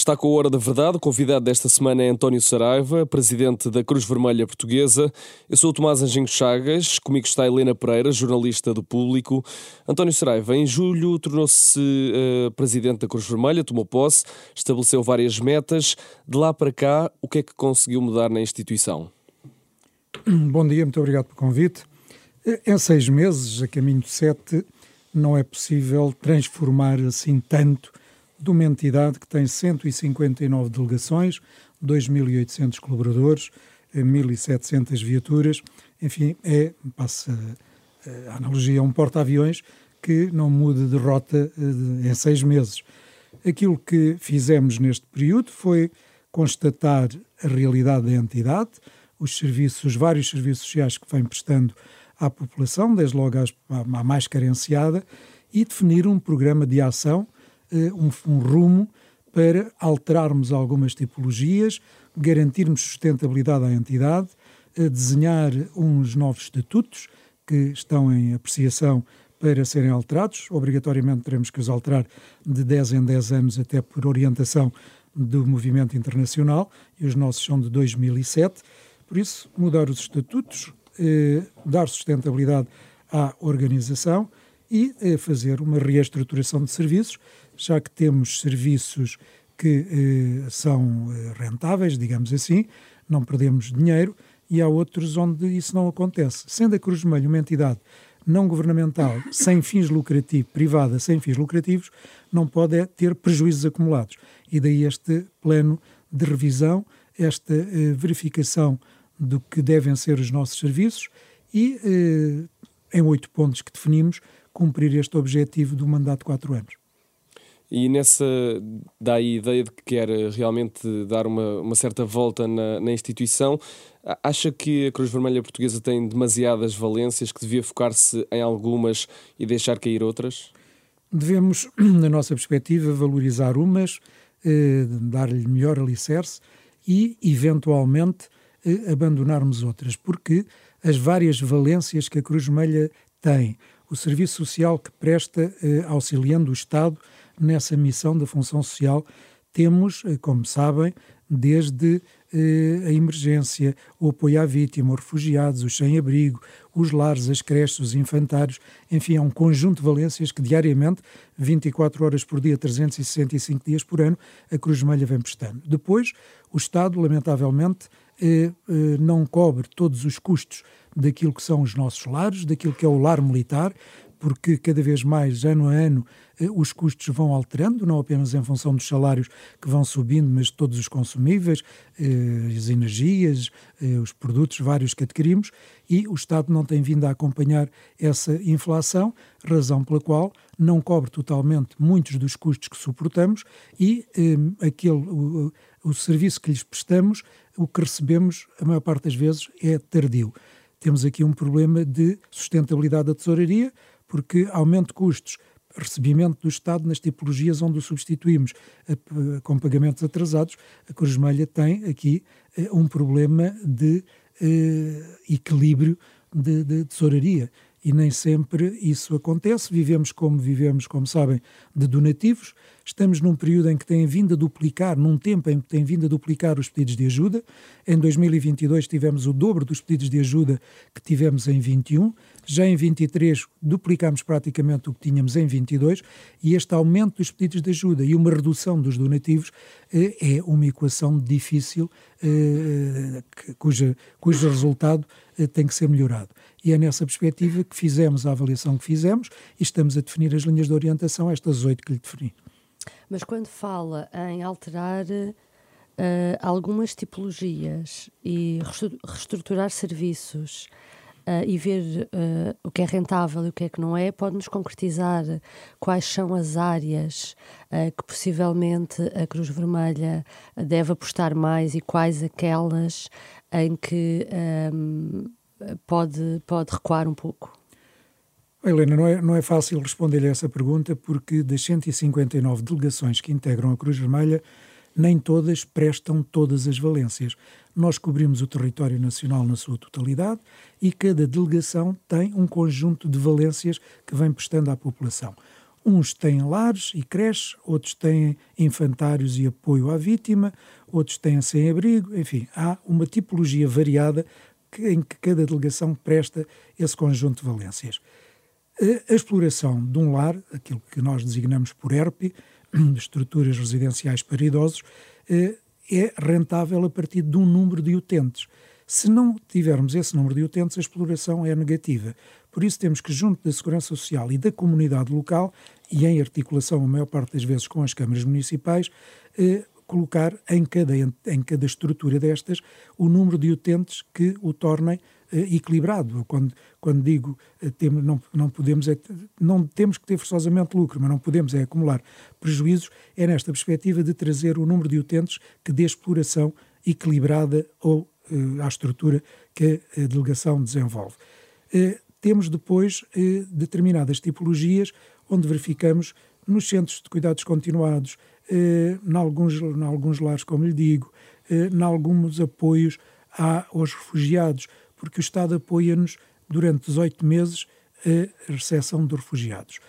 Está com a Hora da Verdade. O convidado desta semana é António Saraiva, presidente da Cruz Vermelha Portuguesa. Eu sou o Tomás Anjinho Chagas, comigo está Helena Pereira, jornalista do Público. António Saraiva, em julho, tornou-se uh, presidente da Cruz Vermelha, tomou posse, estabeleceu várias metas. De lá para cá, o que é que conseguiu mudar na instituição? Bom dia, muito obrigado pelo convite. Em seis meses, a caminho de sete, não é possível transformar assim tanto de uma entidade que tem 159 delegações, 2.800 colaboradores, 1.700 viaturas, enfim, é, passa a analogia, um porta-aviões que não muda de rota eh, em seis meses. Aquilo que fizemos neste período foi constatar a realidade da entidade, os serviços, os vários serviços sociais que vem prestando à população, desde logo à mais carenciada, e definir um programa de ação eh, um, um rumo para alterarmos algumas tipologias, garantirmos sustentabilidade à entidade, desenhar uns novos estatutos que estão em apreciação para serem alterados. Obrigatoriamente teremos que os alterar de 10 em 10 anos, até por orientação do movimento internacional, e os nossos são de 2007. Por isso, mudar os estatutos, eh, dar sustentabilidade à organização e eh, fazer uma reestruturação de serviços já que temos serviços que eh, são eh, rentáveis, digamos assim, não perdemos dinheiro, e há outros onde isso não acontece. Sendo a Cruz Vermelha uma entidade não governamental, sem fins lucrativos, privada, sem fins lucrativos, não pode é ter prejuízos acumulados. E daí este plano de revisão, esta eh, verificação do que devem ser os nossos serviços e, eh, em oito pontos que definimos, cumprir este objetivo do mandato de quatro anos e nessa dá a ideia de que quer realmente dar uma, uma certa volta na, na, instituição. Acha que a Cruz Vermelha Portuguesa tem demasiadas valências, que devia focar-se em algumas e deixar cair outras? Devemos, na nossa perspectiva, valorizar umas, eh, dar-lhe melhor alicerce e, eventualmente, eh, abandonarmos outras, porque as várias valências que a Cruz Vermelha tem, o serviço social que presta eh, auxiliando o Estado nessa missão da função social temos, eh, como sabem, desde eh, a emergência, o apoio à vítima, os refugiados, os sem-abrigo, os lares, as creches, os infantários, enfim, é um conjunto de valências que diariamente, 24 horas por dia, 365 dias por ano, a Cruz Vermelha vem prestando. Depois, o Estado, lamentavelmente, eh, eh, não cobre todos os custos daquilo que são os nossos lares, daquilo que é o lar militar, porque cada vez mais, ano a ano, os custos vão alterando, não apenas em função dos salários que vão subindo, mas todos os consumíveis, eh, as energias, eh, os produtos vários que adquirimos, e o Estado não tem vindo a acompanhar essa inflação, razão pela qual não cobre totalmente muitos dos custos que suportamos e aquele, o, o serviço que lhes prestamos, o que recebemos, a maior parte das vezes, é tardio. Temos aqui um problema de sustentabilidade da tesouraria, porque aumento de custos, recebimento do Estado nas tipologias onde o substituímos com pagamentos atrasados, a Cruz Vermelha tem aqui eh, um problema de eh, equilíbrio de, de tesouraria e nem sempre isso acontece. Vivemos como vivemos, como sabem, de donativos. Estamos num período em que tem vindo a duplicar, num tempo em que tem vindo a duplicar os pedidos de ajuda. Em 2022 tivemos o dobro dos pedidos de ajuda que tivemos em 21. Já em 23 duplicámos praticamente o que tínhamos em 22 e este aumento dos pedidos de ajuda e uma redução dos donativos eh, é uma equação difícil eh, cuja, cujo resultado eh, tem que ser melhorado. E é nessa perspectiva que fizemos a avaliação que fizemos e estamos a definir as linhas de orientação, estas oito que lhe defini. Mas quando fala em alterar uh, algumas tipologias e reestruturar serviços uh, e ver uh, o que é rentável e o que é que não é, pode-nos concretizar quais são as áreas que possivelmente a Cruz Vermelha deve apostar mais e quais aquelas em que um, pode, pode recuar um pouco? Helena, não é, não é fácil responder-lhe essa pergunta porque das 159 delegações que integram a Cruz Vermelha, nem todas prestam todas as valências. Nós cobrimos o território nacional na sua totalidade e cada delegação tem um conjunto de valências que vem prestando à população. Uns têm lares e creches, outros têm infantários e apoio à vítima, outros têm sem-abrigo, enfim, há uma tipologia variada em que cada delegação presta esse conjunto de valências. A exploração de um lar, aquilo que nós designamos por ERP, estruturas residenciais para idosos, eh, é rentável a partir de um número de utentes. Se não tivermos esse número de utentes, a exploração é negativa. Por isso temos que, junto da Segurança Social e da comunidade local, e em articulação a maior parte das vezes com as câmaras municipais, eh, colocar em cada, em cada estrutura destas o número de utentes que o tornem equilibrado. Quando, quando digo eh, não, não podemos é, não temos que ter forçosamente lucro, mas não podemos é acumular prejuízos, é nesta perspectiva de trazer o número de utentes que dê exploração equilibrada ou eh, à estrutura que a delegação desenvolve. Eh, temos depois eh, determinadas tipologias onde verificamos nos centros de cuidados continuados, em alguns, alguns lares, como lhe digo, em alguns apoios aos refugiados, porque o Estado apoia-nos durante 18 meses a recepção de refugiados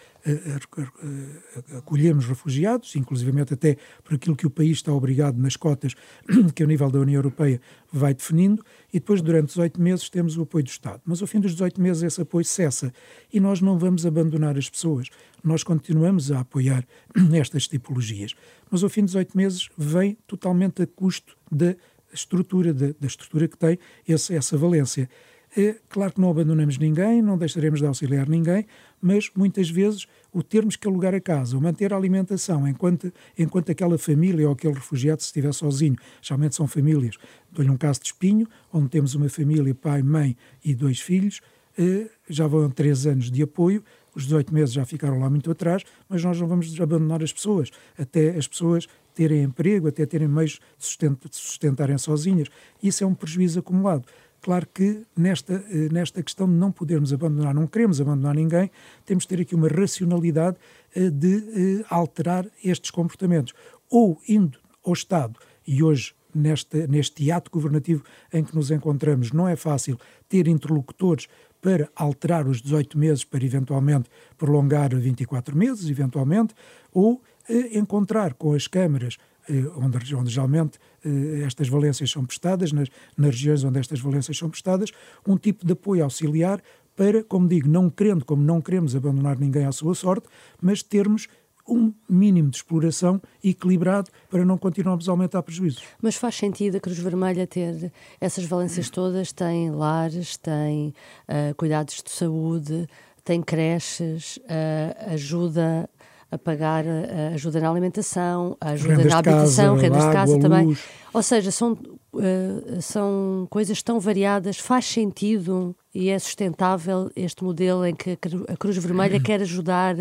acolhemos refugiados, inclusivamente até por aquilo que o país está obrigado nas cotas que o nível da União Europeia vai definindo, e depois durante 18 meses temos o apoio do Estado. Mas ao fim dos 18 meses esse apoio cessa e nós não vamos abandonar as pessoas, nós continuamos a apoiar estas tipologias. Mas ao fim dos 18 meses vem totalmente a custo da estrutura, da, da estrutura que tem esse, essa valência. É, claro que não abandonamos ninguém, não deixaremos de auxiliar ninguém, mas muitas vezes o termos que alugar a casa, o manter a alimentação enquanto, enquanto aquela família ou aquele refugiado se estiver sozinho, geralmente são famílias, dou-lhe um caso de espinho, onde temos uma família, pai, mãe e dois filhos, eh, já vão três anos de apoio, os 18 meses já ficaram lá muito atrás, mas nós não vamos abandonar as pessoas, até as pessoas terem emprego, até terem meios de sustentarem sozinhas. Isso é um prejuízo acumulado. Claro que nesta, eh, nesta questão de não podermos abandonar, não queremos abandonar ninguém, temos de ter aqui uma racionalidade eh, de eh, alterar estes comportamentos. Ou indo ao Estado, e hoje neste, neste ato governativo em que nos encontramos, não é fácil ter interlocutores para alterar os 18 meses, para eventualmente prolongar a 24 meses, eventualmente, ou encontrar com as câmaras eh, onde, onde geralmente eh, estas valências são prestadas, nas, nas regiões onde estas valências são prestadas, um tipo de apoio auxiliar para, como digo, não querendo, como não queremos abandonar ninguém à sua sorte, mas termos um mínimo de exploração equilibrado para não continuarmos a aumentar prejuízos. Mas faz sentido a Cruz Vermelha ter essas valências todas? Tem lares, tem uh, cuidados de saúde, tem creches, uh, ajuda a pagar a ajuda na alimentação, a ajuda rendas na habitação, casa, rendas de casa também. Luz. Ou seja, são, uh, são coisas tão variadas, faz sentido e é sustentável este modelo em que a Cruz Vermelha quer ajudar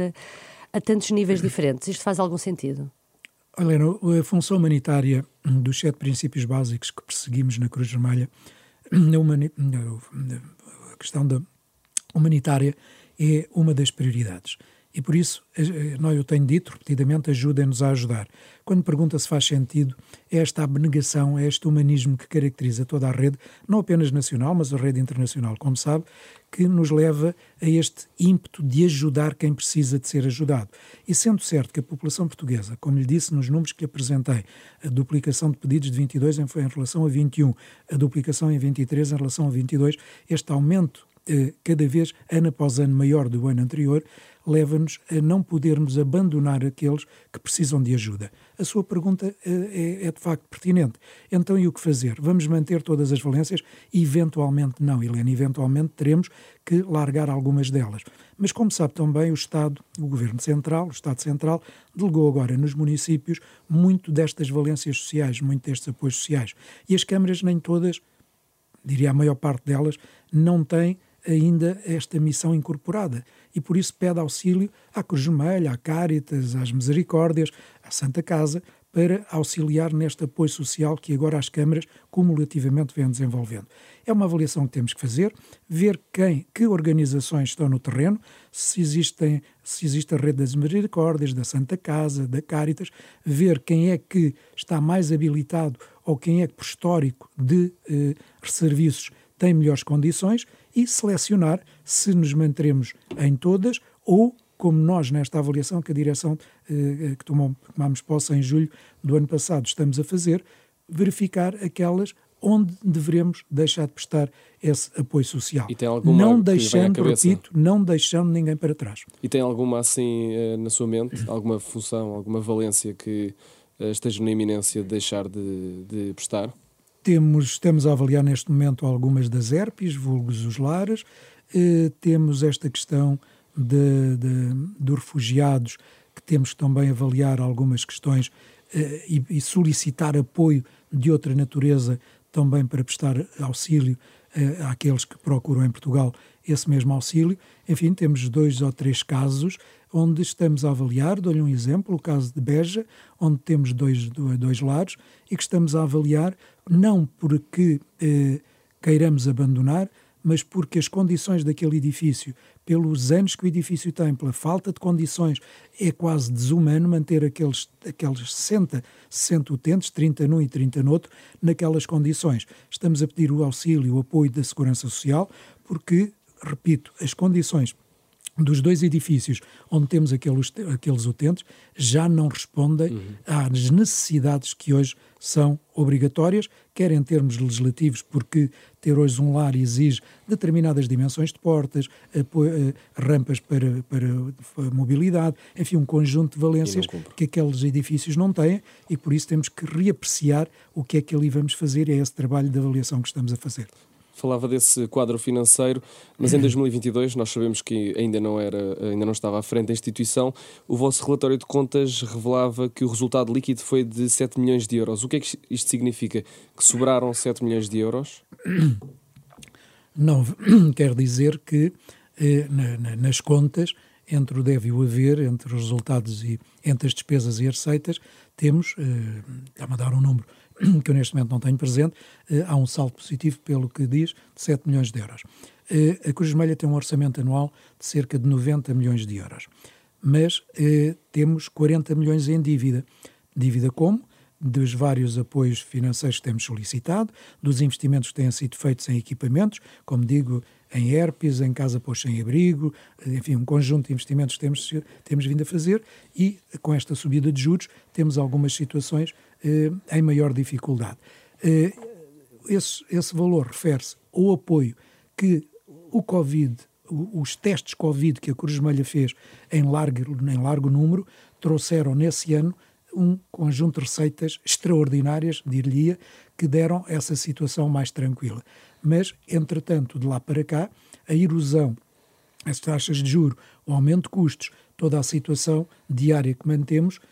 a tantos níveis diferentes. Isto faz algum sentido? Helena, a função humanitária dos sete princípios básicos que perseguimos na Cruz Vermelha, a questão da humanitária é uma das prioridades. E por isso, eh, nós eu tenho dito repetidamente, ajudem-nos a ajudar. Quando pergunta se faz sentido, é esta abnegação, é este humanismo que caracteriza toda a rede, não apenas nacional, mas a rede internacional, como sabe, que nos leva a este ímpeto de ajudar quem precisa de ser ajudado. E sendo certo que a população portuguesa, como lhe disse nos números que lhe apresentei, a duplicação de pedidos de 22 em, em relação a 21, a duplicação em 23 em relação a 22, este aumento eh, cada vez, ano após ano, maior do ano anterior, leva-nos a não podermos abandonar aqueles que precisam de ajuda. A sua pergunta eh, é, é, de facto pertinente. Então, e o que fazer? Vamos manter todas as valências? Eventualmente não, Helena. Eventualmente teremos que largar algumas delas. Mas, como sabe também, o Estado, o Governo Central, o Estado Central, delegou agora nos municípios muito destas valências sociais, muito destes apoios sociais. E as câmaras, nem todas, diria a maior parte delas, não têm ainda esta missão incorporada e por isso pede auxílio à Cruz Vermelha, à Cáritas, às Misericórdias, à Santa Casa, para auxiliar neste apoio social que agora as câmaras cumulativamente vêm desenvolvendo. É uma avaliação que temos que fazer, ver quem, que organizações estão no terreno, se, existem, se existe a rede das Misericórdias, da Santa Casa, da Cáritas, ver quem é que está mais habilitado ou quem é que, por histórico de eh, serviços, tem melhores condições e selecionar se nos manteremos em todas ou como nós, nesta avaliação que a direção eh, que tomou, tomamos posse em julho do ano passado, estamos a fazer, verificar aquelas onde devemos deixar de prestar esse apoio social. E tem alguma não deixando, repito, não deixando ninguém para trás. E tem alguma assim eh, na sua mente, alguma função, alguma valência que eh, esteja na iminência de deixar de, de prestar? Temos, estamos a avaliar neste momento algumas das herpes, vulgos os lares, eh, temos esta questão de, de, dos refugiados, que temos que também avaliar algumas questões eh, e, e solicitar apoio de outra natureza também para prestar auxílio uh, àqueles que procuram em Portugal esse mesmo auxílio. Enfim, temos dois ou três casos onde estamos a avaliar, dou-lhe um exemplo, o caso de Beja, onde temos dois, dois lados e que estamos a avaliar não porque eh, queiramos abandonar, mas porque as condições daquele edifício, pelos anos que o edifício tem, pela falta de condições, é quase desumano manter aqueles, aqueles 60, 60 utentes, 30 num e 30 no outro, naquelas condições. Estamos a pedir o auxílio, o apoio da Segurança Social, porque, repito, as condições dos dois edifícios onde temos aqueles, aqueles utentes já não respondem uhum. às necessidades que hoje são obrigatórias, quer em termos legislativos, porque ter hoje um lar exige determinadas dimensões de portas, apoio, rampas para, para mobilidade, enfim, um conjunto de valências que aqueles edifícios não têm e por isso temos que reapreciar o que é que ali vamos fazer e é esse trabalho de avaliação que estamos a fazer falava desse quadro financeiro, mas em 2022 nós sabemos que ainda não era, ainda não estava à frente da instituição. O vosso relatório de contas revelava que o resultado líquido foi de 7 milhões de euros. O que é que isto significa? Que sobraram 7 milhões de euros? Não, quer dizer que eh, na, na, nas contas, entre o deve e o haver, entre os resultados e entre as despesas e as receitas, temos, eh, está-me a dar um número, que eu neste momento não tenho presente, eh, há um saldo positivo, pelo que diz, de 7 milhões de euros. Eh, a Cruz Vermelha tem um orçamento anual de cerca de 90 milhões de euros, mas eh, temos 40 milhões em dívida. Dívida como? Dos vários apoios financeiros que temos solicitado, dos investimentos que têm sido feitos em equipamentos, como digo, em herpes, em casa para sem abrigo, enfim, um conjunto de investimentos que temos, temos vindo a fazer e com esta subida de juros temos algumas situações em maior dificuldade. Eh, esse, esse valor refere-se ao apoio que o Covid, os testes Covid que a Cruz Vermelha fez em largo, em largo número, trouxeram nesse ano um conjunto de receitas extraordinárias, diria, que deram essa situação mais tranquila. Mas, entretanto, de lá para cá, a erosão, as taxas de juro, o aumento de custos, toda a situação diária que mantemos, eh,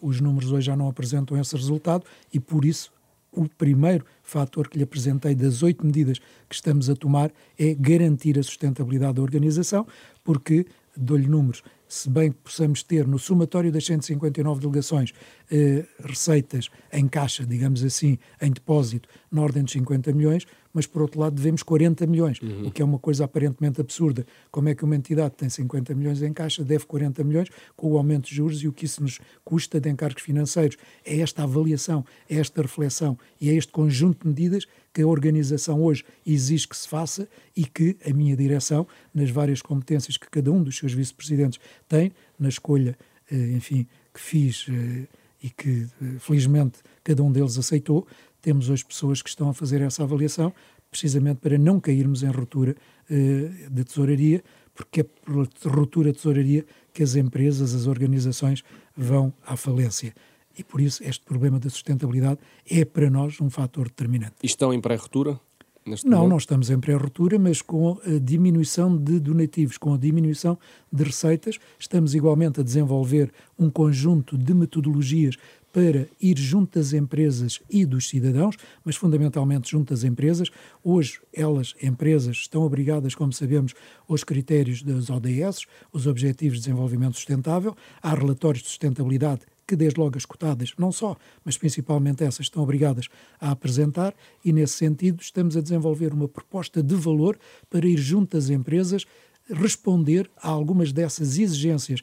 os números hoje já não apresentam esse resultado e, por isso, o primeiro fator que lhe apresentei das oito medidas que estamos a tomar é garantir a sustentabilidade da organização, porque, dou-lhe números, se bem que possamos ter no somatório das 159 delegações eh, receitas em caixa, digamos assim, em depósito, na ordem de 50 milhões, mas por outro lado devemos 40 milhões, uhum. o que é uma coisa aparentemente absurda. Como é que uma entidade que tem 50 milhões em caixa deve 40 milhões com o aumento de juros e o que isso nos custa de encargos financeiros? É esta avaliação, é esta reflexão e é este conjunto de medidas que a organização hoje exige que se faça e que a minha direção, nas várias competências que cada um dos seus vice-presidentes tem, na escolha, eh, enfim, que fiz eh, e que eh, felizmente cada um deles aceitou, temos hoje pessoas que estão a fazer essa avaliação, precisamente para não cairmos em ruptura uh, de tesouraria, porque é por ruptura de tesouraria que as empresas, as organizações vão à falência. E por isso este problema da sustentabilidade é para nós um fator determinante. E estão em pré-ruptura? não, momento? não estamos em pré-ruptura, mas com a diminuição de donativos, com a diminuição de receitas, estamos igualmente a desenvolver um conjunto de metodologias para ir junto das empresas e dos cidadãos, mas fundamentalmente junto das empresas. Hoje, elas, empresas, estão obrigadas, como sabemos, aos critérios das ODS, os Objetivos de Desenvolvimento Sustentável, há relatórios de sustentabilidade que desde logo as cotadas, não só, mas principalmente essas, estão obrigadas a apresentar e, nesse sentido, estamos a desenvolver uma proposta de valor para ir junto às empresas responder a algumas dessas exigências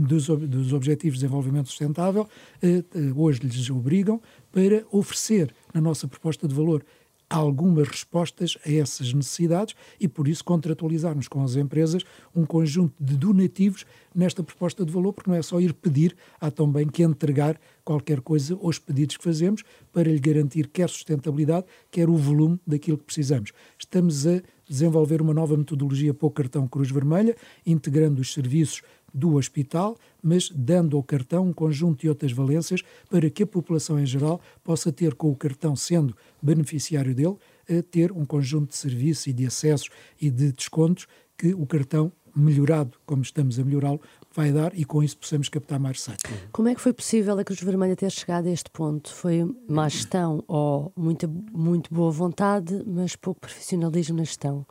dos, dos Objetivos de Desenvolvimento Sustentável, eh, eh, hoje lhes obrigam para oferecer, na nossa proposta de valor, algumas respostas a essas necessidades e, por isso, contratualizarmos com as empresas um conjunto de donativos nesta proposta de valor, porque não é só ir pedir, há também que entregar qualquer coisa aos pedidos que fazemos para lhe garantir quer sustentabilidade, quer o volume daquilo que precisamos. Estamos a desenvolver uma nova metodologia para o cartão Cruz Vermelha, integrando os serviços do hospital, mas dando ao cartão um conjunto de outras valências para que a população em geral possa ter, com o cartão sendo beneficiário dele, ter um conjunto de serviços e de acessos e de descontos que o cartão melhorado, como estamos a melhorá-lo, vai dar e com isso possamos captar mais receita. Como é que foi possível a Cruz Vermelha ter chegado a este ponto? Foi má gestão ou muita, muito boa vontade, mas pouco profissionalismo na gestão?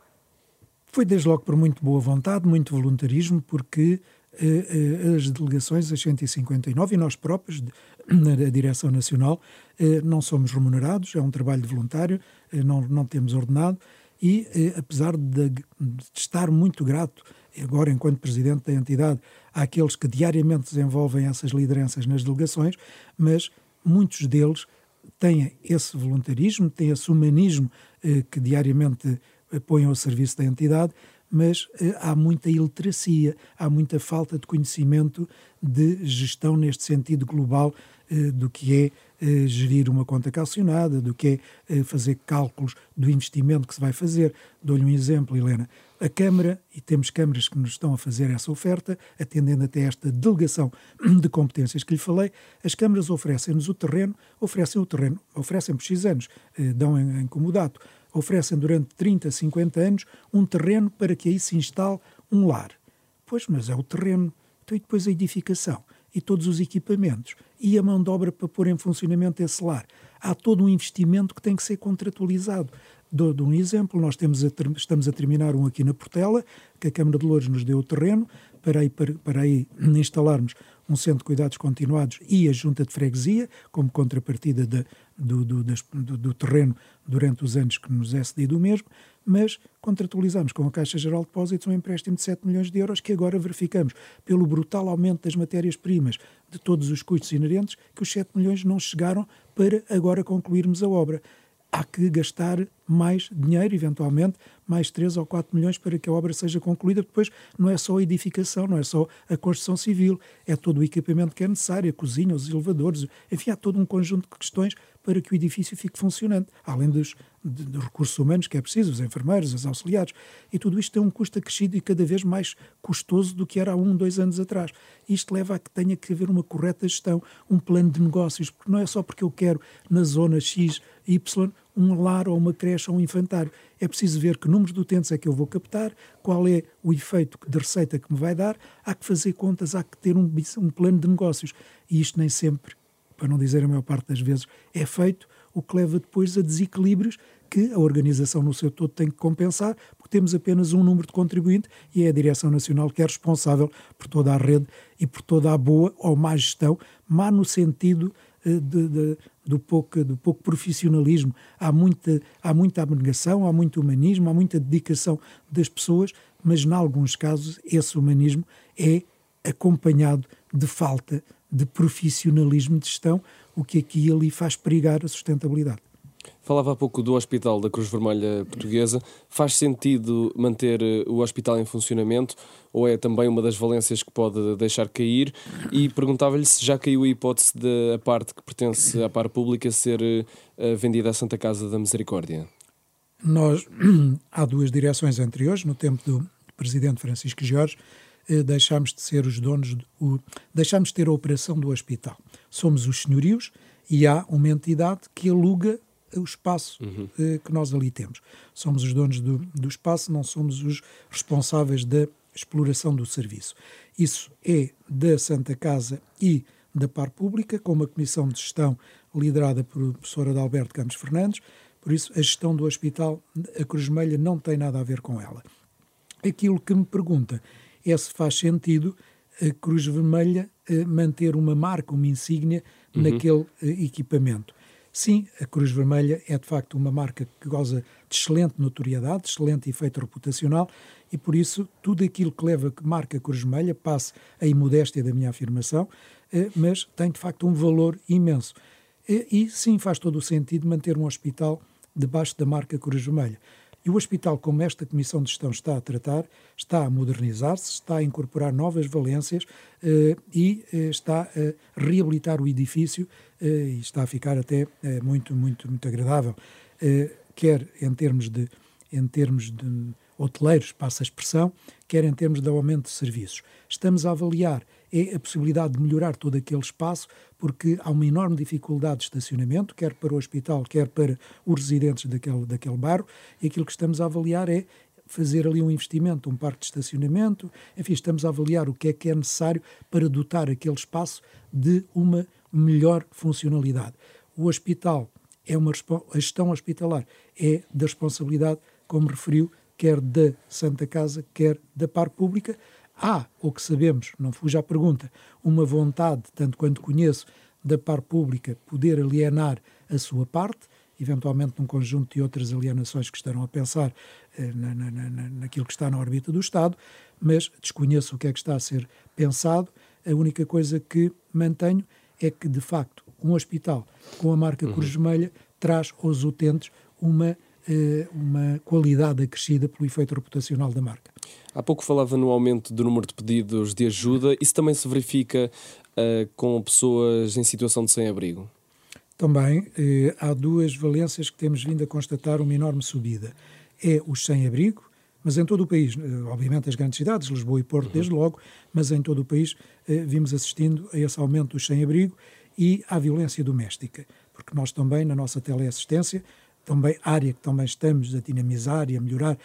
Foi desde logo por muito boa vontade, muito voluntarismo, porque eh, eh, as delegações, as 159, e nós próprios, na Direção Nacional, eh, não somos remunerados, é um trabalho voluntário, não, não temos ordenado, e apesar de, de estar muito grato, agora enquanto Presidente da entidade, àqueles que diariamente desenvolvem essas lideranças nas delegações, mas muitos deles têm esse voluntarismo, têm esse humanismo que diariamente põem ao serviço da entidade, mas eh, há muita iliteracia, há muita falta de conhecimento de gestão neste sentido global eh, do que é eh, gerir uma conta calcionada, do que é eh, fazer cálculos do investimento que se vai fazer. Dou-lhe um exemplo, Helena. A Câmara, e temos câmaras que nos estão a fazer essa oferta, atendendo até esta delegação de competências que lhe falei, as câmaras oferecem-nos o terreno, oferecem o terreno, oferecem por X anos, eh, dão em, em comodato oferecem durante 30, 50 anos um terreno para que aí se instale um lar. Pois, mas é o terreno. Então, e depois a edificação e todos os equipamentos e a mão de obra para pôr em funcionamento esse lar. Há todo um investimento que tem que ser contratualizado. Dou, dou um exemplo, nós a, estamos a terminar um aqui na Portela, que a Câmara de Louros nos deu o terreno, para aí, para, para aí instalarmos um centro de cuidados continuados e a junta de freguesia, como contrapartida de, do, do, do, do, terreno durante os anos que nos é cedido o mesmo, mas contratualizamos com a Caixa Geral de Depósitos um empréstimo de 7 milhões de euros que agora verificamos, pelo brutal aumento das matérias-primas, de todos os custos inerentes, que os 7 milhões não chegaram para agora concluirmos a obra. Há que gastar mais dinheiro, eventualmente, mais 3 ou 4 milhões para que a obra seja concluída. Depois não é só a edificação, não é só a construção civil, é todo o equipamento que é necessário, a cozinha, os elevadores, enfim, há todo um conjunto de questões para que o edifício fique funcionante, além dos, de recursos humanos que é preciso, os enfermeiros, os auxiliares, e tudo isto tem um custo acrescido e cada vez mais custoso do que era há um, dois anos atrás. Isto leva a que tenha que haver uma correta gestão, um plano de negócios, porque não é só porque eu quero na zona X, Y, um lar ou uma creche ou um infantário. É preciso ver que números de utentes é que eu vou captar, qual é o efeito de receita que me vai dar, há que fazer contas, há que ter um, um plano de negócios. E isto nem sempre para não dizer a maior parte das vezes, é feito, o que leva depois a desequilíbrios que a organização no seu todo tem que compensar, porque temos apenas um número de contribuinte e é a Direção Nacional que é responsável por toda a rede e por toda a boa ou má gestão, má no sentido eh, de, de, do, pouco, do pouco profissionalismo. Há muita, há muita abnegação, há muito humanismo, há muita dedicação das pessoas, mas, em alguns casos, esse humanismo é acompanhado de falta de profissionalismo de gestão, o que aqui e ali faz perigar a sustentabilidade. Falava há pouco do Hospital da Cruz Vermelha Portuguesa. Faz sentido manter eh, o hospital em funcionamento ou é também uma das valências que pode deixar cair? E perguntava-lhe se já caiu a hipótese da parte que pertence à par pública ser uh, vendida à Santa Casa da Misericórdia. Nós, há duas direções anteriores, no tempo do presidente Francisco Jorge, eh, deixámos de ser os donos, deixámos de ter a operação do hospital. Somos os senhorios e há uma entidade que aluga o espaço uhum. eh, que nós ali temos. Somos os donos do, do espaço, não somos os responsáveis da exploração do serviço. Isso é da Santa Casa e da Par Pública, com uma comissão de gestão liderada por professora Adalberto Campos Fernandes, por isso a gestão do hospital, a Cruz Melha não tem nada a ver com ela. Aquilo que me pergunta é se faz sentido a Cruz Vermelha eh, manter uma marca, uma insígnia uhum. naquele eh, equipamento. Sim, a Cruz Vermelha é de facto uma marca que goza de excelente notoriedade, de excelente efeito reputacional e por isso tudo aquilo que leva que marca a Cruz Vermelha, passe a imodéstia da minha afirmação, eh, mas tem de facto um valor imenso. E sim, faz todo o sentido manter um hospital debaixo da marca Cruz Vermelha. E o hospital, como esta Comissão de Gestão está a tratar, está a modernizar-se, está a incorporar novas valências eh, e eh, está a reabilitar o edifício eh, e está a ficar até muito, muito, muito agradável, quer em termos de, em termos de hoteleiros, passa a expressão, quer em termos de aumento de serviços. Estamos a avaliar é a possibilidade de melhorar todo aquele espaço, porque há uma enorme dificuldade de estacionamento, quer para o hospital, quer para os residentes daquele, daquele bairro, e aquilo que estamos a avaliar é fazer ali um investimento, um parque de estacionamento, enfim, estamos a avaliar o que é que é necessário para dotar aquele espaço de uma melhor funcionalidade. O hospital é uma a gestão hospitalar é da responsabilidade, como referiu, quer da Santa Casa, quer da parte pública. Há, o que sabemos, não fuja à pergunta, uma vontade, tanto quanto conheço, da parte pública poder alienar a sua parte, eventualmente num conjunto de outras alienações que estarão a pensar eh, na, na, na, naquilo que está na órbita do Estado, mas desconheço o que é que está a ser pensado. A única coisa que mantenho é que, de facto, um hospital com a marca uhum. Cruz Vermelha traz aos utentes uma uma qualidade acrescida pelo efeito reputacional da marca. Há pouco falava no aumento do número de pedidos de ajuda. Isso também se verifica uh, com pessoas em situação de sem-abrigo? Também eh, há duas valências que temos vindo a constatar uma enorme subida. É os sem-abrigo, mas em todo o país, eh, obviamente as grandes cidades, Lisboa e Porto, uhum. desde logo, mas em todo o país eh, vimos assistindo a esse aumento dos sem-abrigo e à violência doméstica, porque nós também, na nossa teleassistência, também área que também estamos a dinamizar e a melhorar,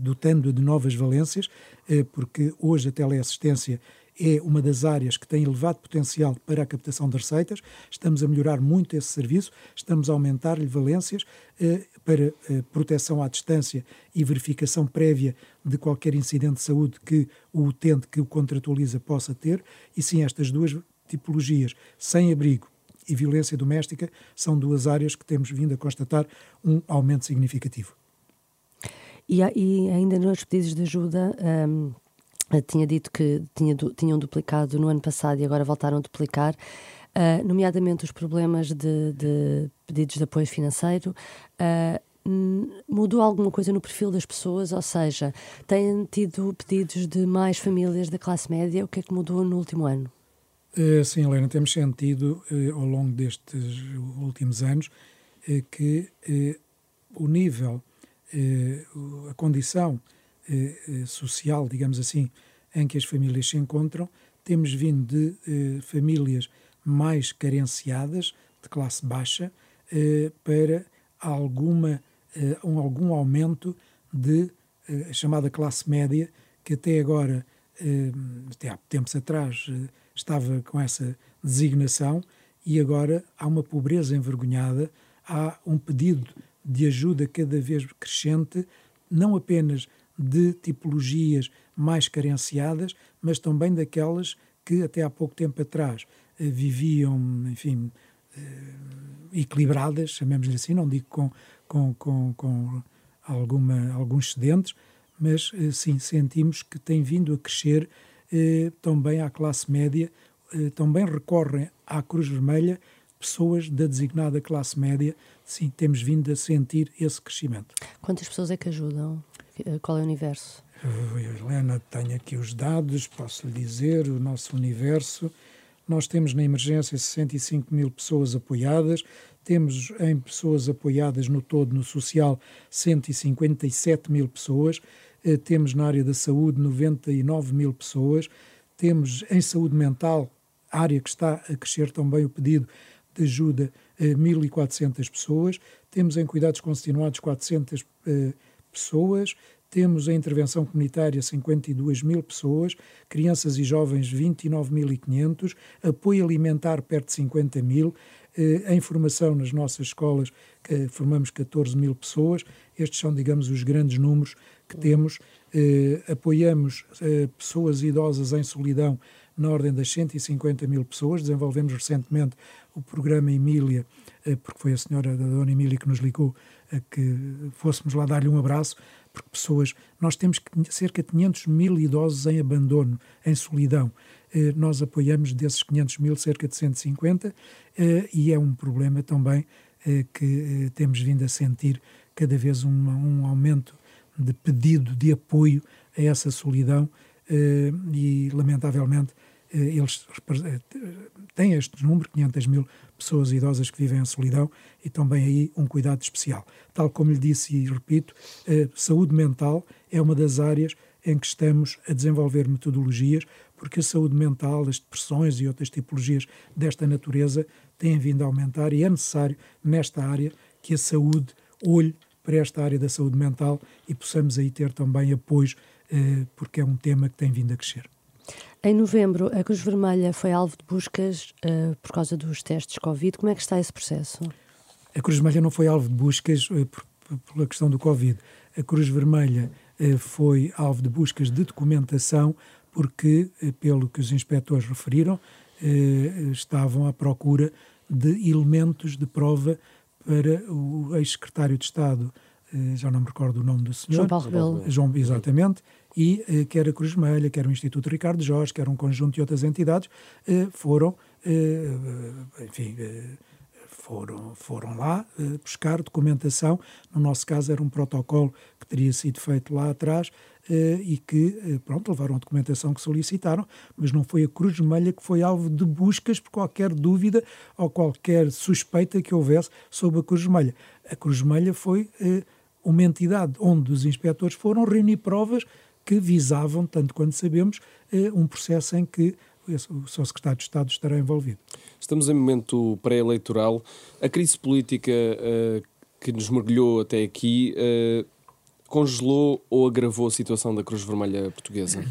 dotando de novas valências, eh, porque hoje a teleassistência é uma das áreas que tem elevado potencial para a captação de receitas. Estamos a melhorar muito esse serviço, estamos a aumentar-lhe valências eh, para eh, proteção à distância e verificação prévia de qualquer incidente de saúde que o utente que o contratualiza possa ter. E sim, estas duas tipologias, sem abrigo e violência doméstica são duas áreas que temos vindo a constatar um aumento significativo. E, e ainda nos pedidos de ajuda, um, tinha dito que tinha, tinham duplicado no ano passado e agora voltaram a duplicar, uh, nomeadamente os problemas de, de, pedidos de apoio financeiro. Uh, mudou alguma coisa no perfil das pessoas? Ou seja, têm tido pedidos de mais famílias da classe média? O que é que mudou no último ano? Eh, sim, Helena, temos sentido eh, ao longo destes últimos anos eh, que o nível, a condição social, digamos assim, em que as famílias se encontram, temos vindo de famílias mais carenciadas, de classe baixa, para alguma, um, algum aumento de chamada classe média, que até agora, até há tempos atrás, estava com essa designação e agora há uma pobreza envergonhada, há um pedido de ajuda cada vez crescente, não apenas de tipologias mais carenciadas, mas também daquelas que até há pouco tempo atrás eh, viviam, enfim, eh, equilibradas, chamemos-lhe assim, não digo com, com, com, com alguma, alguns excedentes, mas eh, sim, sentimos que tem vindo a crescer também à classe média, eh, também recorrem à Cruz Vermelha pessoas da designada classe média. Sim, temos vindo a sentir esse crescimento. Quantas pessoas é que ajudam? Eh, qual é o universo? Helena, tenho aqui os dados, posso lhe dizer, o nosso universo. Nós temos na emergência 65 mil pessoas apoiadas, temos em pessoas apoiadas no todo, no social, 157 mil pessoas, eh, temos na área da saúde 99 mil pessoas, temos em saúde mental, área que está a crescer também o pedido de ajuda a 1.400 pessoas, temos em cuidados continuados 400 eh, pessoas, temos em intervenção comunitária 52 mil pessoas, crianças e jovens 29.500, apoio alimentar perto de 50 mil, eh, em formação nas nossas escolas formamos 14 mil pessoas. Estes são, digamos, os grandes números que temos. Eh, apoiamos eh, pessoas idosas em solidão na ordem das 150 mil pessoas. Desenvolvemos recentemente o programa Emília, eh, porque foi a senhora da Dona Emília que nos ligou a que fôssemos lá dar-lhe um abraço, porque pessoas, nós temos cerca de 500 mil idosos em abandono, em solidão. Eh, nós apoiamos desses 500 mil cerca de 150 eh, e é um problema também que temos vindo a sentir cada vez um, um aumento de pedido de apoio a essa solidão e, lamentavelmente, eles têm este número, 500 mil pessoas idosas que vivem em solidão e também aí um cuidado especial. Tal como lhe disse e repito, saúde mental é uma das áreas em que estamos a desenvolver metodologias, porque a saúde mental, as depressões e outras tipologias desta natureza têm vindo a aumentar e é necessário, nesta área, que a saúde olhe para esta área da saúde mental e possamos aí ter também apoios, eh, porque é um tema que tem vindo a crescer. Em novembro, a Cruz Vermelha foi alvo de buscas uh, por causa dos testes Covid. Como é que está esse processo? A Cruz Vermelha não foi alvo de buscas por, pela questão do Covid. A Cruz Vermelha foi alvo de buscas de documentação porque, pelo que os inspectores referiram, estavam à procura de elementos de prova para o ex-secretário de Estado, já não me recordo o nome do senhor. João Paulo Rebelo. João, exatamente e eh, quer a Cruz Vermelha, quer o Instituto Ricardo Jorge, quer um conjunto de outras entidades, eh, foram, eh, enfim, foram, foram lá buscar documentação. No nosso caso, era um protocolo que teria sido feito lá atrás e que, pronto, levaram a documentação que solicitaram, mas não foi a Cruz Vermelha que foi alvo de buscas por qualquer dúvida ou qualquer suspeita que houvesse sobre a Cruz Vermelha. A Cruz Vermelha foi uma entidade onde os inspectores foram reunir provas que visavam, tanto quanto sabemos, eh, um processo em que o seu secretário de Estado estará envolvido. Estamos em momento pré-eleitoral. A crise política uh, que nos mergulhou até aqui uh, congelou ou agravou a situação da Cruz Vermelha Portuguesa?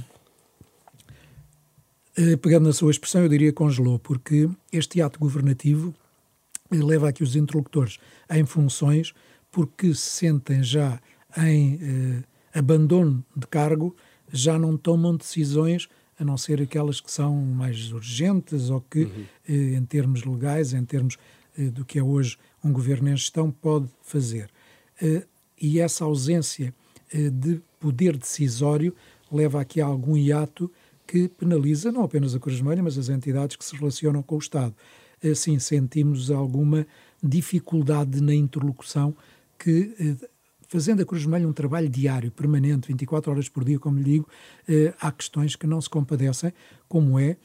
Uh, pegando na sua expressão, eu diria congelou, porque este ato governativo leva aqui os interlocutores em funções porque se sentem já em abandono de cargo, já não tomam decisões a não ser aquelas que são mais urgentes ou que, uhum. eh, em termos legais, em termos eh, do que é hoje um governo em gestão, pode fazer. E essa ausência eh, de poder decisório leva aqui a algum hiato que penaliza não apenas a Cruz Vermelha, mas as entidades que se relacionam com o Estado. Assim, sentimos alguma dificuldade na interlocução que eh, fazendo a Cruz Vermelha um trabalho diário, permanente, 24 horas por dia, como lhe digo, eh, há questões que não se compadecem, como é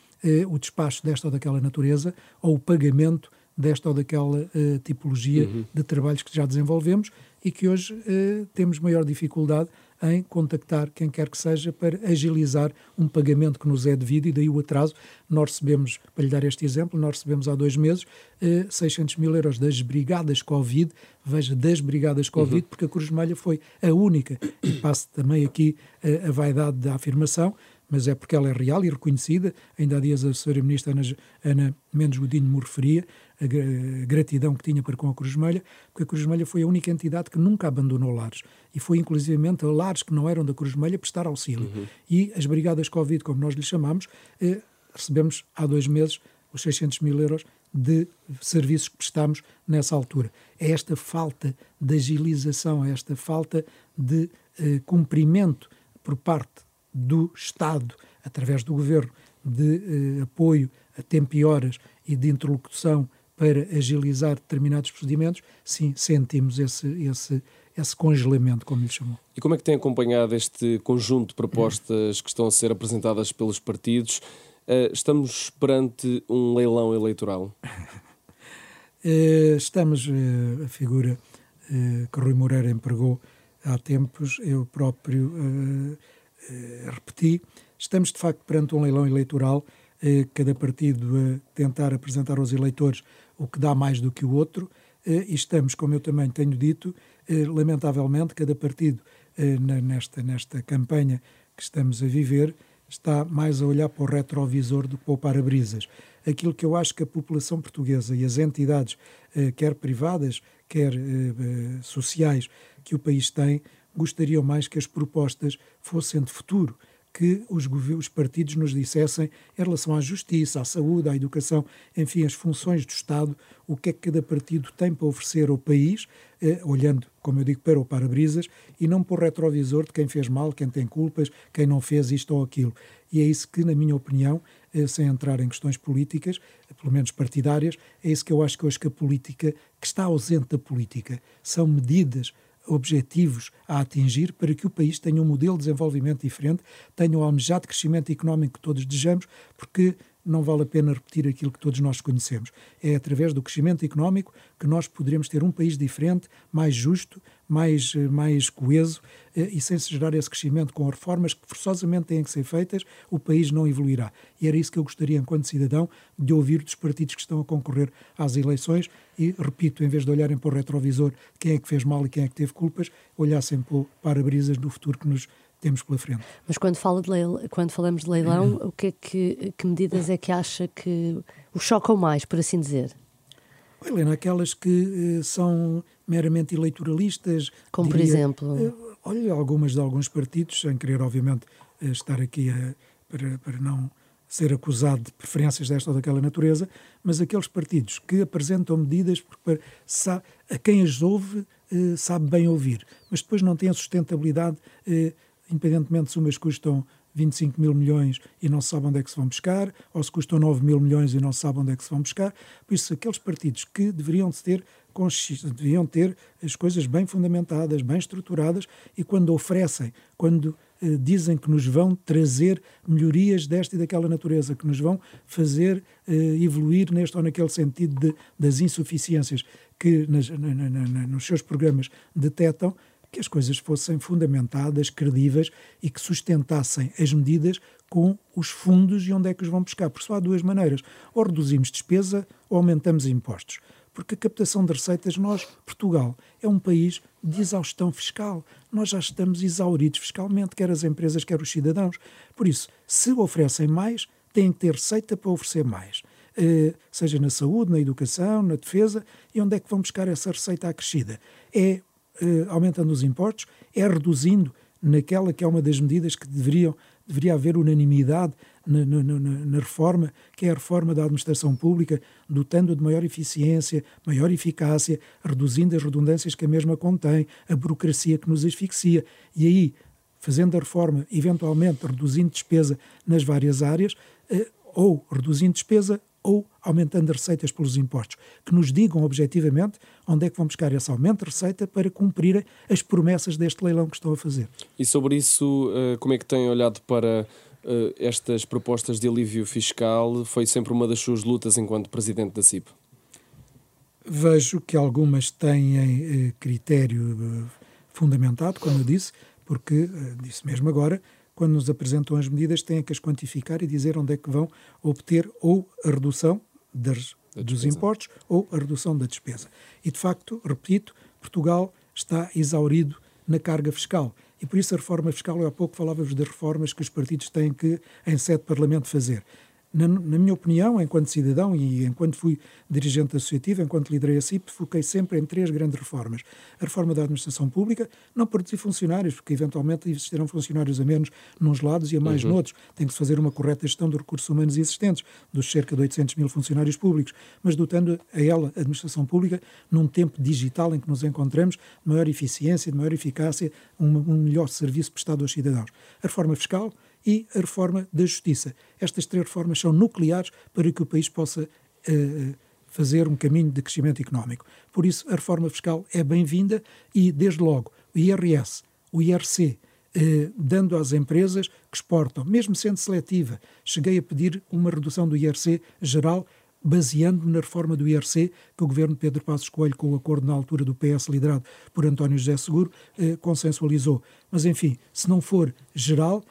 o despacho desta ou daquela natureza ou o pagamento desta ou daquela tipologia uhum. de trabalhos que já desenvolvemos e que hoje eh, temos maior dificuldade em contactar quem quer que seja para agilizar um pagamento que nos é devido e daí o atraso. Nós recebemos, para lhe dar este exemplo, nós recebemos há dois meses eh, 600 mil euros das brigadas Covid, veja, das brigadas Covid, uhum. porque a Cruz Vermelha foi a única, e passo também aqui eh, a vaidade da afirmação, mas é porque ela é real e reconhecida. Ainda há dias a Sra. Ministra Ana, Ana Mendes Godinho me referia a gratidão que tinha para com a Cruz Vermelha, porque a Cruz Vermelha foi a única entidade que nunca abandonou lares e foi inclusivamente a lares que não eram da Cruz Vermelha prestar auxílio. Uhum. E as brigadas Covid, como nós lhe chamamos, eh, recebemos há dois meses os 600 mil euros de serviços que prestámos nessa altura. É esta falta de agilização, é esta falta de eh, cumprimento por parte do Estado, através do Governo, de eh, apoio a tempo e horas e de interlocução para agilizar determinados procedimentos, sim, sentimos esse, esse, esse congelamento, como lhe chamou. E como é que tem acompanhado este conjunto de propostas que estão a ser apresentadas pelos partidos? Uh, estamos perante um leilão eleitoral? uh, estamos, uh, a figura que Rui Moreira empregou há tempos, eu próprio repeti, estamos de facto perante um leilão eleitoral cada partido a tentar apresentar aos eleitores o que dá mais do que o outro, eh, e estamos, como eu também tenho dito, eh, lamentavelmente, cada partido eh, nesta, nesta campanha que estamos a viver está mais a olhar para o retrovisor do que para o para-brisas. Aquilo que eu acho que a população portuguesa e as entidades, quer privadas, quer sociais, que o país tem, gostariam mais que as propostas fossem de futuro que os, os partidos nos dissessem em relação à justiça, à saúde, à educação, enfim, as funções do Estado, o que é que cada partido tem para oferecer ao país, eh, olhando, como eu digo, para o para-brisas e não para o retrovisor de quem fez mal, quem tem culpas, quem não fez isto ou aquilo. E é isso que, na minha opinião, eh, sem entrar em questões políticas, pelo menos partidárias. É isso que eu acho que hoje que a política, que está ausente da política, são medidas objetivos a atingir para que o país tenha um modelo de desenvolvimento diferente, tenha o almejado crescimento económico que todos desejamos, porque não vale a pena repetir aquilo que todos nós conhecemos. É através do crescimento económico que nós poderemos ter um país diferente, mais justo, mais, eh, mais coeso eh, e sem se gerar esse crescimento com reformas que forçosamente têm que ser feitas, o país não evoluirá. E era isso que eu gostaria, enquanto cidadão, de ouvir dos partidos que estão a concorrer às eleições e, repito, em vez de olharem para o retrovisor quem é que fez mal e quem é que teve culpas, olhassem para o para-brisas do futuro que nos temos pela frente. Mas quando, fala de leilão, quando falamos de leilão, uhum. o que, é que, que medidas é que acha que o chocam mais, por assim dizer? Helena, aquelas que uh, são meramente eleitoralistas. Como diria, por exemplo? Uh, olha, algumas de alguns partidos, sem querer, obviamente, uh, estar aqui a, para, para não ser acusado de preferências desta ou daquela natureza, mas aqueles partidos que apresentam medidas porque sabe, a quem as ouve sabe bem ouvir, mas depois não tem a sustentabilidade independentemente se umas custam 25 mil milhões e não se sabe onde é que se vão buscar, ou se custam 9 mil milhões e não se sabe onde é que se vão buscar. Por isso, aqueles partidos que deveriam ter, deveriam ter as coisas bem fundamentadas, bem estruturadas, e quando oferecem, quando eh, dizem que nos vão trazer melhorias desta e daquela natureza, que nos vão fazer eh, evoluir neste ou naquele sentido de, das insuficiências que nas, na, na, na, nos seus programas detectam, que as coisas fossem fundamentadas, credíveis e que sustentassem as medidas com os fundos e onde é que os vão buscar. Por só há duas maneiras: ou reduzimos despesa ou aumentamos impostos. Porque a captação de receitas, nós, Portugal, é um país de exaustão fiscal. Nós já estamos exauridos fiscalmente, quer as empresas, quer os cidadãos. Por isso, se oferecem mais, têm que ter receita para oferecer mais. Uh, seja na saúde, na educação, na defesa, e onde é que vão buscar essa receita acrescida? É eh, aumentando os impostos, é reduzindo naquela que é uma das medidas que deveriam, deveria haver unanimidade na, na, na, na reforma, que é a reforma da administração pública, dotando de maior eficiência, maior eficácia, reduzindo as redundâncias que a mesma contém, a burocracia que nos asfixia. E aí, fazendo a reforma, eventualmente reduzindo despesa nas várias áreas, eh, ou reduzindo despesa ou aumentando as receitas pelos impostos, que nos digam objetivamente onde é que vão buscar esse aumento de receita para cumprirem as promessas deste leilão que estão a fazer. E sobre isso, eh, como é que têm olhado para eh, estas propostas de alívio fiscal? Foi sempre uma das suas lutas enquanto presidente da CIP? Vejo que algumas têm eh, critério fundamentado, como eu disse, porque, disse mesmo agora, quando nos apresentam as medidas, têm que as quantificar e dizer onde é que vão obter ou a redução das, dos impostos ou a redução da despesa. E, de facto, repito, Portugal está exaurido na carga fiscal. E por isso a reforma fiscal, eu há pouco falava-vos das reformas que os partidos têm que, em sede de Parlamento, fazer. Na, na, minha opinião, enquanto cidadão e enquanto fui dirigente associativo, enquanto liderei a CIP, foquei sempre em três grandes reformas. A reforma da administração pública, não por reduzir funcionários, porque eventualmente existirão funcionários a menos nos lados e a mais uhum. noutros. Tem que se fazer uma correta gestão dos recursos humanos existentes, dos cerca de 800 mil funcionários públicos, mas dotando a ela, a administração pública, num tempo digital em que nos encontramos, de maior eficiência, de maior eficácia, um, um melhor serviço prestado aos cidadãos. A reforma fiscal, e a reforma da justiça. Estas três reformas são nucleares para que o país possa uh, fazer um caminho de crescimento económico. Por isso, a reforma fiscal é bem-vinda e, desde logo, o IRS, o IRC, eh, dando às empresas que exportam, mesmo sendo seletiva. Cheguei a pedir uma redução do IRC geral, baseando-me na reforma do IRC que o governo Pedro Passos Coelho, com o acordo na altura do PS liderado por António José Seguro, eh, consensualizou. Mas, enfim, se não for geral,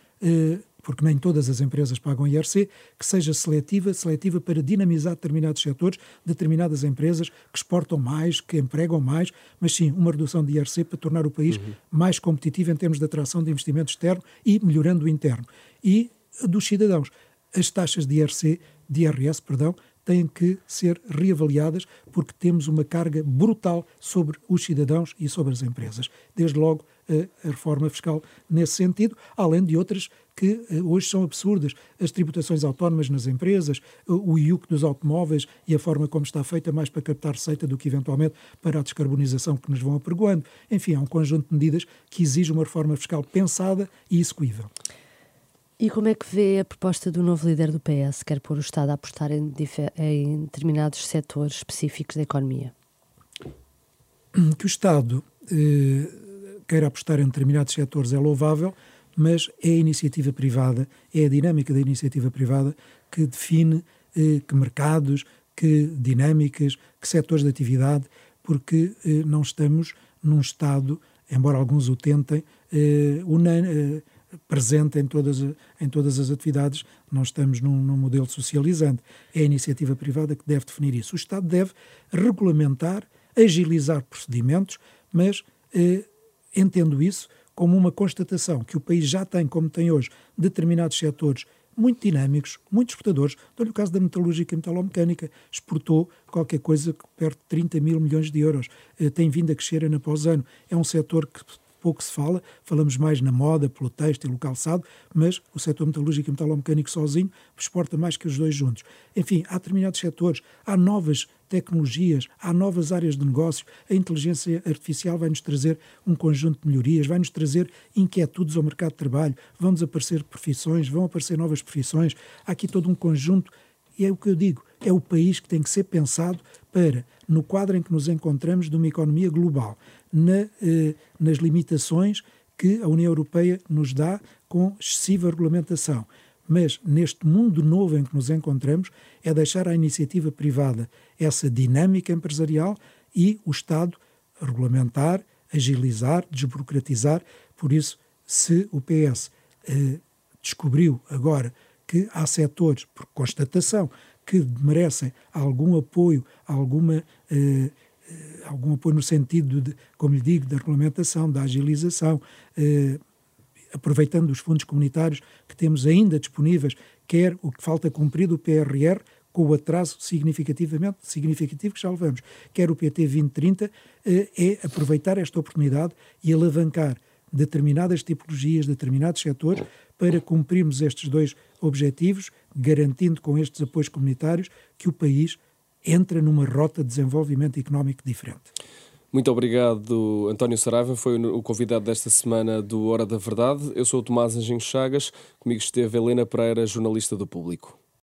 porque nem todas as empresas pagam IRC, que seja seletiva, seletiva para dinamizar determinados setores, determinadas empresas que exportam mais, que empregam mais, mas sim uma redução de IRC para tornar o país uhum. mais competitivo em termos de atração de investimento externo e melhorando o interno. E dos cidadãos, as taxas de IRC, de IRS, perdão, têm que ser reavaliadas porque temos uma carga brutal sobre os cidadãos e sobre as empresas. Desde logo, a reforma fiscal nesse sentido, além de outras que eh, hoje são absurdas. As tributações autónomas nas empresas, o IUC dos automóveis e a forma como está feita mais para captar receita do que eventualmente para a descarbonização que nos vão apregoando. Enfim, há um conjunto de medidas que exige uma reforma fiscal pensada e execuível. E como é que vê a proposta do novo líder do PS, quer pôr o Estado a apostar em, em determinados setores específicos da economia? Que o Estado eh, queira apostar em determinados setores é louvável, mas é a iniciativa privada, é a dinâmica da iniciativa privada que define eh, que mercados, que dinâmicas, que setores de atividade, porque eh, não estamos num Estado, embora alguns o tentem, eh, eh presente em todas, em todas as atividades, não estamos num, num, modelo socializante. É a iniciativa privada que deve definir isso. O Estado deve regulamentar, agilizar procedimentos, mas eh, entendo isso como uma constatação que o país já tem, como tem hoje, determinados setores muito dinâmicos, muito exportadores. Dou-lhe o caso da metalúrgica e metalomecânica. Exportou qualquer coisa perto de 30 mil milhões de euros. Eh, tem vindo a crescer ano após ano. É um setor que pouco se fala, falamos mais na moda, pelo têxtil, o calçado, mas o setor metalúrgico e metalomecânico sozinho exporta mais que os dois juntos. Enfim, há determinados setores, há novas tecnologias, há novas áreas de negócio, a inteligência artificial vai-nos trazer um conjunto de melhorias, vai-nos trazer inquietudes ao mercado de trabalho, vão desaparecer profissões, vão aparecer novas profissões, há aqui todo um conjunto e é o que eu digo, é o país que tem que ser pensado para, no quadro em que nos encontramos de uma economia global, na, eh, nas limitações que a União Europeia nos dá com excessiva regulamentação. Mas neste mundo novo em que nos encontramos, é deixar à iniciativa privada essa dinâmica empresarial e o Estado regulamentar, agilizar, desburocratizar. Por isso, se o PS eh, descobriu agora que há setores, por constatação, que merecem algum apoio, alguma, eh, algum apoio no sentido, de, como lhe digo, da regulamentação, da agilização, eh, aproveitando os fundos comunitários que temos ainda disponíveis, quer o que falta cumprir do PRR, com o atraso significativamente significativo que já levamos, quer o PT 2030, eh, é aproveitar esta oportunidade e alavancar determinadas tipologias, determinados setores, para cumprirmos estes dois objetivos, garantindo com estes apoios comunitários que o país entra numa rota de desenvolvimento económico diferente. Muito obrigado, António Saraiva. Foi o convidado desta semana do Hora da Verdade. Eu sou o Tomás Anjinho Chagas. Comigo esteve Helena Pereira, jornalista do Público.